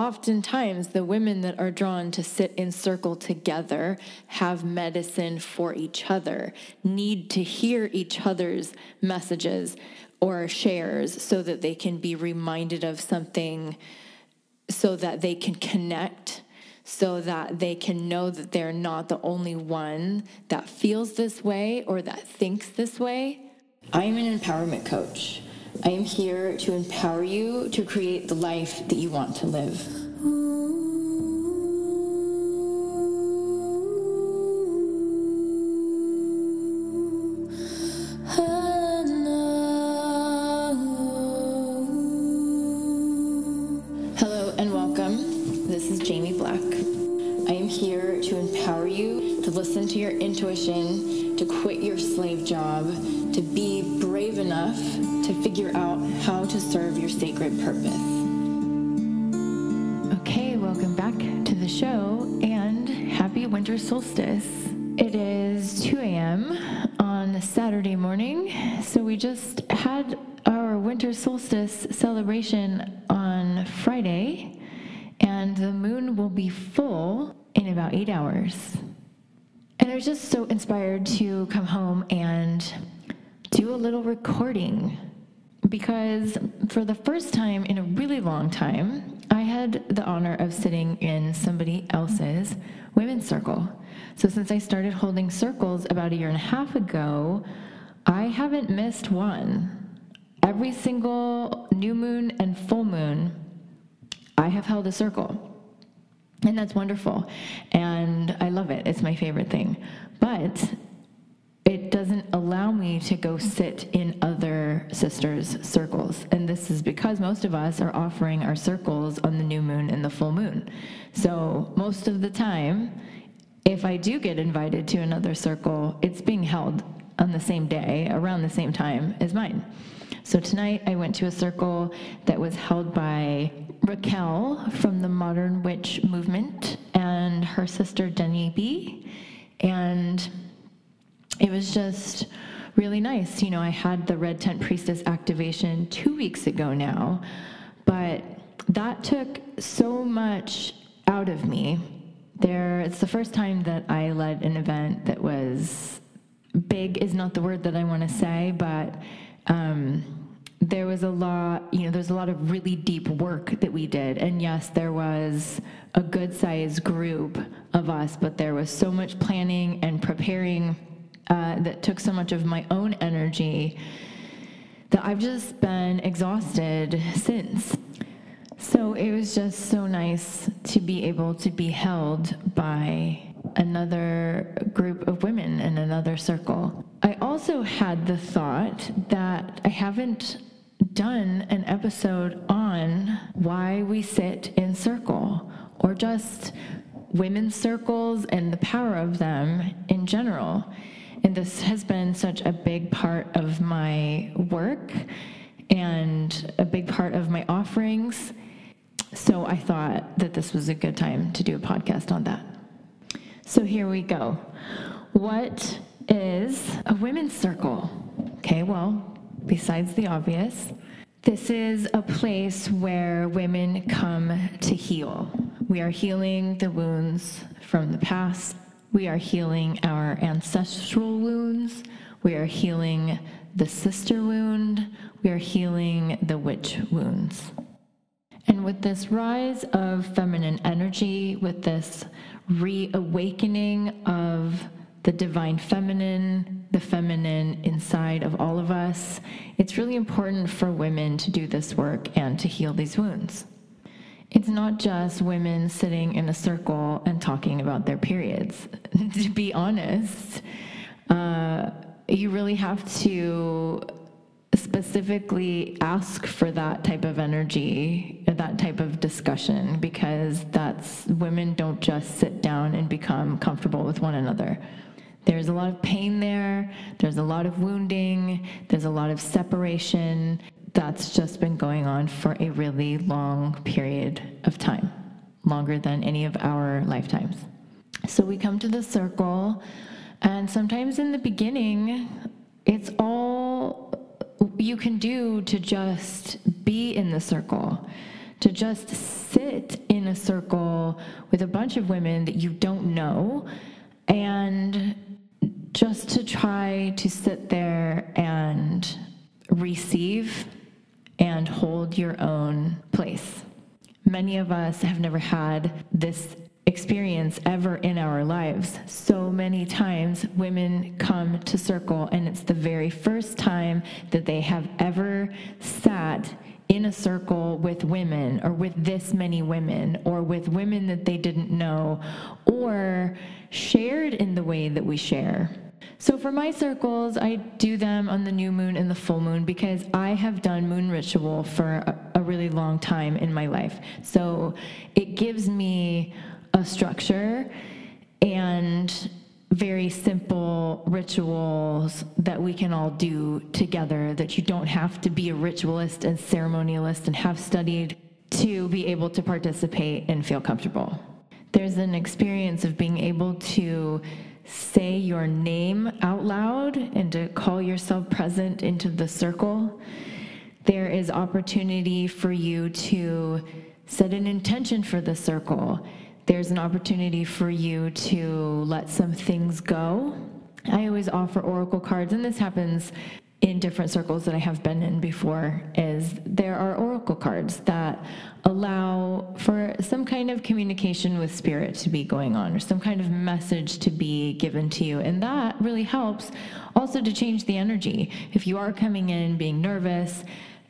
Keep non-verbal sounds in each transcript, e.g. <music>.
oftentimes the women that are drawn to sit in circle together have medicine for each other, need to hear each other's messages or shares so that they can be reminded of something, so that they can connect, so that they can know that they're not the only one that feels this way or that thinks this way. I'm an empowerment coach. I am here to empower you to create the life that you want to live. Enough to figure out how to serve your sacred purpose. Okay, welcome back to the show and happy winter solstice. It is 2 a.m. on Saturday morning, so we just had our winter solstice celebration on Friday, and the moon will be full in about eight hours. And I was just so inspired to come home and do a little recording because for the first time in a really long time, I had the honor of sitting in somebody else's women's circle. So since I started holding circles about a year and a half ago, I haven't missed one. Every single new moon and full moon, I have held a circle. And that's wonderful. And I love it. It's my favorite thing. But it doesn't allow me to go sit in other sisters' circles. And this is because most of us are offering our circles on the new moon and the full moon. So most of the time, if I do get invited to another circle, it's being held on the same day, around the same time as mine. So tonight I went to a circle that was held by Raquel from the Modern Witch Movement and her sister Denny B. And it was just really nice. You know, I had the Red Tent Priestess activation two weeks ago now, but that took so much out of me. There, it's the first time that I led an event that was big, is not the word that I want to say, but um, there was a lot, you know, there's a lot of really deep work that we did. And yes, there was a good sized group of us, but there was so much planning and preparing uh, that took so much of my own energy that I've just been exhausted since. So it was just so nice to be able to be held by another group of women in another circle. I also had the thought that I haven't done an episode on why we sit in circle or just women's circles and the power of them in general. And this has been such a big part of my work and a big part of my offerings. So I thought that this was a good time to do a podcast on that. So here we go. What is a women's circle? Okay, well, besides the obvious, this is a place where women come to heal. We are healing the wounds from the past we are healing our ancestral wounds. We are healing the sister wound. We are healing the witch wounds. And with this rise of feminine energy, with this reawakening of the divine feminine, the feminine inside of all of us, it's really important for women to do this work and to heal these wounds it's not just women sitting in a circle and talking about their periods. <laughs> to be honest, uh, you really have to specifically ask for that type of energy, that type of discussion, because that's women don't just sit down and become comfortable with one another. There's a lot of pain there, there's a lot of wounding, there's a lot of separation, that's just been going on for a really long period of time, longer than any of our lifetimes. So we come to the circle, and sometimes in the beginning, it's all you can do to just be in the circle, to just sit in a circle with a bunch of women that you don't know and just to try to sit there and receive and hold your own place. Many of us have never had this experience ever in our lives. So many times women come to circle, and it's the very first time that they have ever sat in a circle with women or with this many women or with women that they didn't know or shared in the way that we share. So for my circles, I do them on the new moon and the full moon because I have done moon ritual for a, a really long time in my life. So it gives me a structure and very simple rituals that we can all do together that you don't have to be a ritualist and ceremonialist and have studied to be able to participate and feel comfortable. There's an experience of being able to say your name out loud and to call yourself present into the circle. There is opportunity for you to set an intention for the circle there's an opportunity for you to let some things go. I always offer oracle cards, and this happens in different circles that I have been in before is there are oracle cards that allow for some kind of communication with spirit to be going on or some kind of message to be given to you. And that really helps also to change the energy. If you are coming in being nervous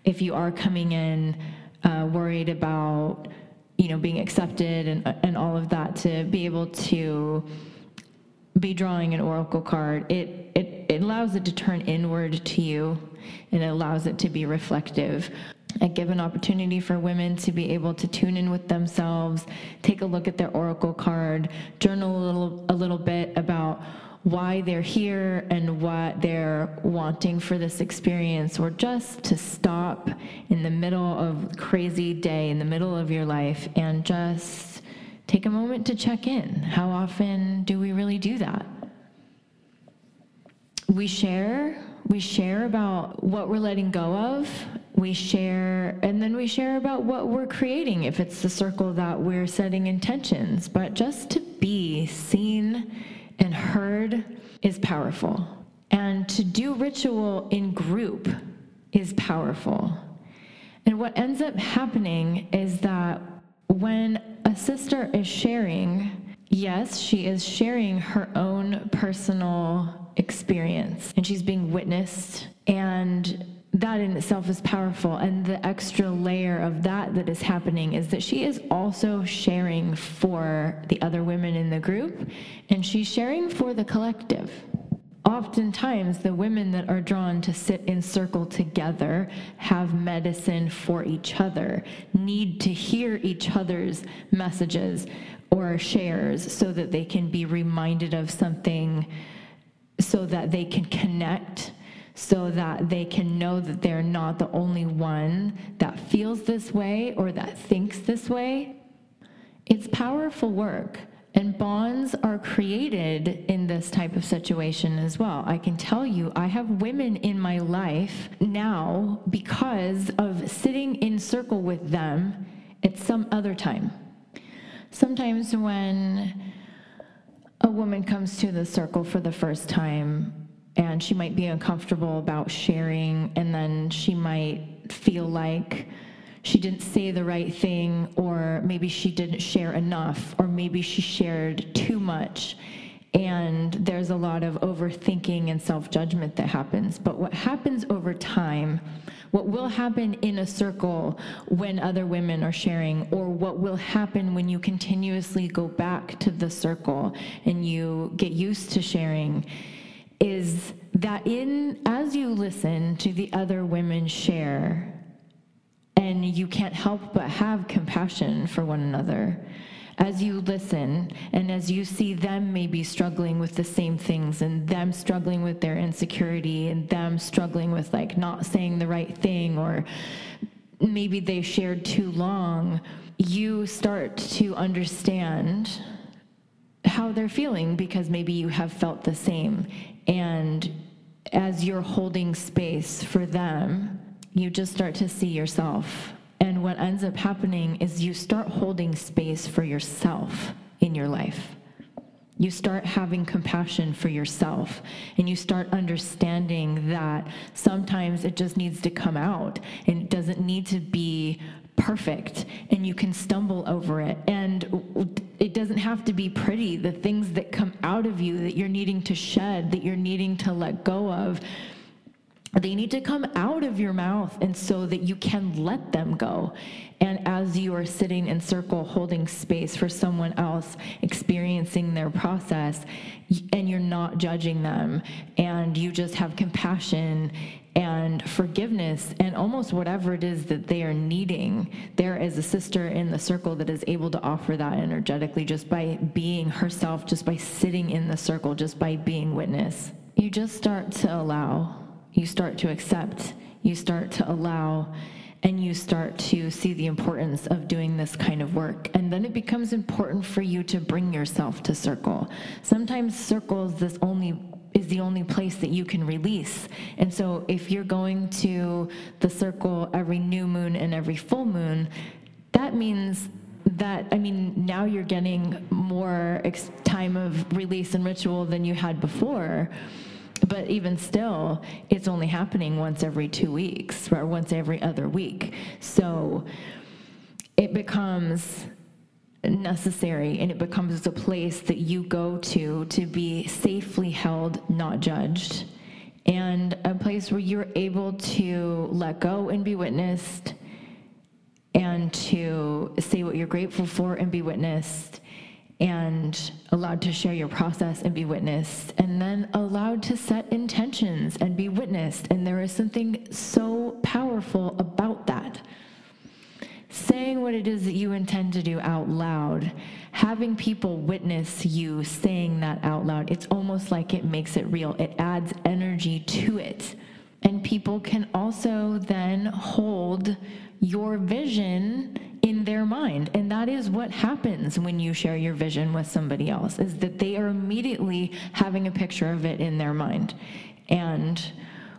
if you are coming in uh, worried about you know, being accepted and, and all of that to be able to be drawing an oracle card, it, it, it allows it to turn inward to you and it allows it to be reflective. I give an opportunity for women to be able to tune in with themselves, take a look at their oracle card, journal a little, a little bit about why they're here and what they're wanting for this experience, or just to stop in the middle of crazy day, in the middle of your life, and just take a moment to check in. How often do we really do that? We share, we share about what we're letting go of. We share, and then we share about what we're creating if it's the circle that we're setting intentions. But just to be seen and heard is powerful. And to do ritual in group is powerful. And what ends up happening is that when a sister is sharing, yes, she is sharing her own personal experience and she's being witnessed and that in itself is powerful. And the extra layer of that that is happening is that she is also sharing for the other women in the group and she's sharing for the collective. Oftentimes, the women that are drawn to sit in circle together have medicine for each other, need to hear each other's messages or shares so that they can be reminded of something, so that they can connect so that they can know that they're not the only one that feels this way or that thinks this way. It's powerful work. And bonds are created in this type of situation as well. I can tell you, I have women in my life now because of sitting in circle with them at some other time. Sometimes when a woman comes to the circle for the first time, and she might be uncomfortable about sharing, and then she might feel like she didn't say the right thing, or maybe she didn't share enough, or maybe she shared too much. And there's a lot of overthinking and self judgment that happens. But what happens over time, what will happen in a circle when other women are sharing, or what will happen when you continuously go back to the circle and you get used to sharing, is that in as you listen to the other women share and you can't help but have compassion for one another as you listen and as you see them maybe struggling with the same things and them struggling with their insecurity and them struggling with like not saying the right thing or maybe they shared too long you start to understand how they're feeling because maybe you have felt the same. And as you're holding space for them, you just start to see yourself what ends up happening is you start holding space for yourself in your life. You start having compassion for yourself and you start understanding that sometimes it just needs to come out and it doesn't need to be perfect and you can stumble over it and it doesn't have to be pretty the things that come out of you that you're needing to shed that you're needing to let go of they need to come out of your mouth and so that you can let them go and as you are sitting in circle holding space for someone else experiencing their process and you're not judging them and you just have compassion and forgiveness and almost whatever it is that they are needing. There is a sister in the circle that is able to offer that energetically just by being herself, just by sitting in the circle, just by being witness. You just start to allow, you start to accept, you start to allow. And you start to see the importance of doing this kind of work. And then it becomes important for you to bring yourself to circle. Sometimes circles, this only is the only place that you can release. And so if you're going to the circle every new moon and every full moon, that means that I mean now you're getting more ex- time of release and ritual than you had before. But even still, it's only happening once every two weeks or once every other week. So it becomes necessary and it becomes a place that you go to to be safely held, not judged, and a place where you're able to let go and be witnessed and to say what you're grateful for and be witnessed and allowed to share your process and be witnessed, and then allowed to set intentions and be witnessed. And there is something so powerful about that saying what it is that you intend to do out loud, having people witness you saying that out loud, it's almost like it makes it real. It adds energy to it. And people can also then hold your vision in their mind and that is what happens when you share your vision with somebody else is that they are immediately having a picture of it in their mind and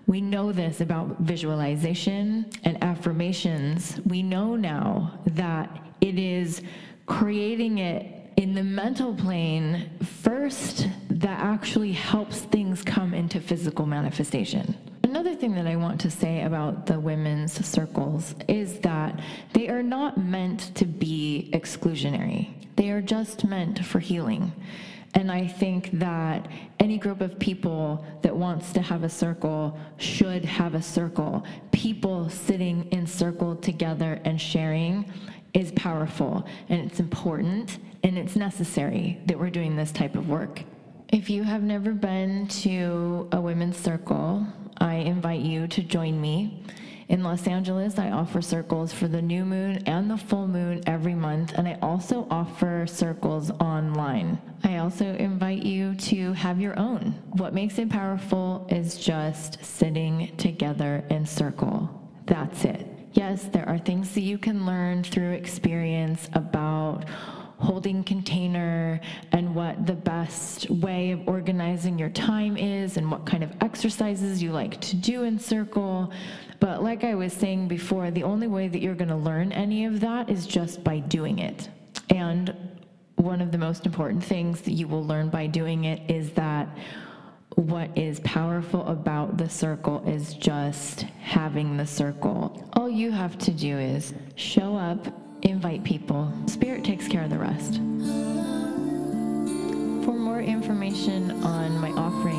we know this about visualization and affirmations. We know now that it is creating it in the mental plane first that actually helps things come into physical manifestation. Another thing that I want to say about the women's circles is that they are not meant to be exclusionary. They are just meant for healing. And I think that any group of people that wants to have a circle should have a circle. People sitting in circle together and sharing is powerful and it's important and it's necessary that we're doing this type of work. If you have never been to a women's circle, I invite you to join me. In Los Angeles, I offer circles for the new moon and the full moon every month, and I also offer circles online. I also invite you to have your own. What makes it powerful is just sitting together in circle. That's it. Yes, there are things that you can learn through experience about holding container and what the best way of organizing your time is and what kind of exercises you like to do in circle. But like I was saying before, the only way that you're going to learn any of that is just by doing it. And one of the most important things that you will learn by doing it is that what is powerful about the circle is just having the circle. All you have to do is show up invite people. Spirit takes care of the rest. For more information on my jamieblack.com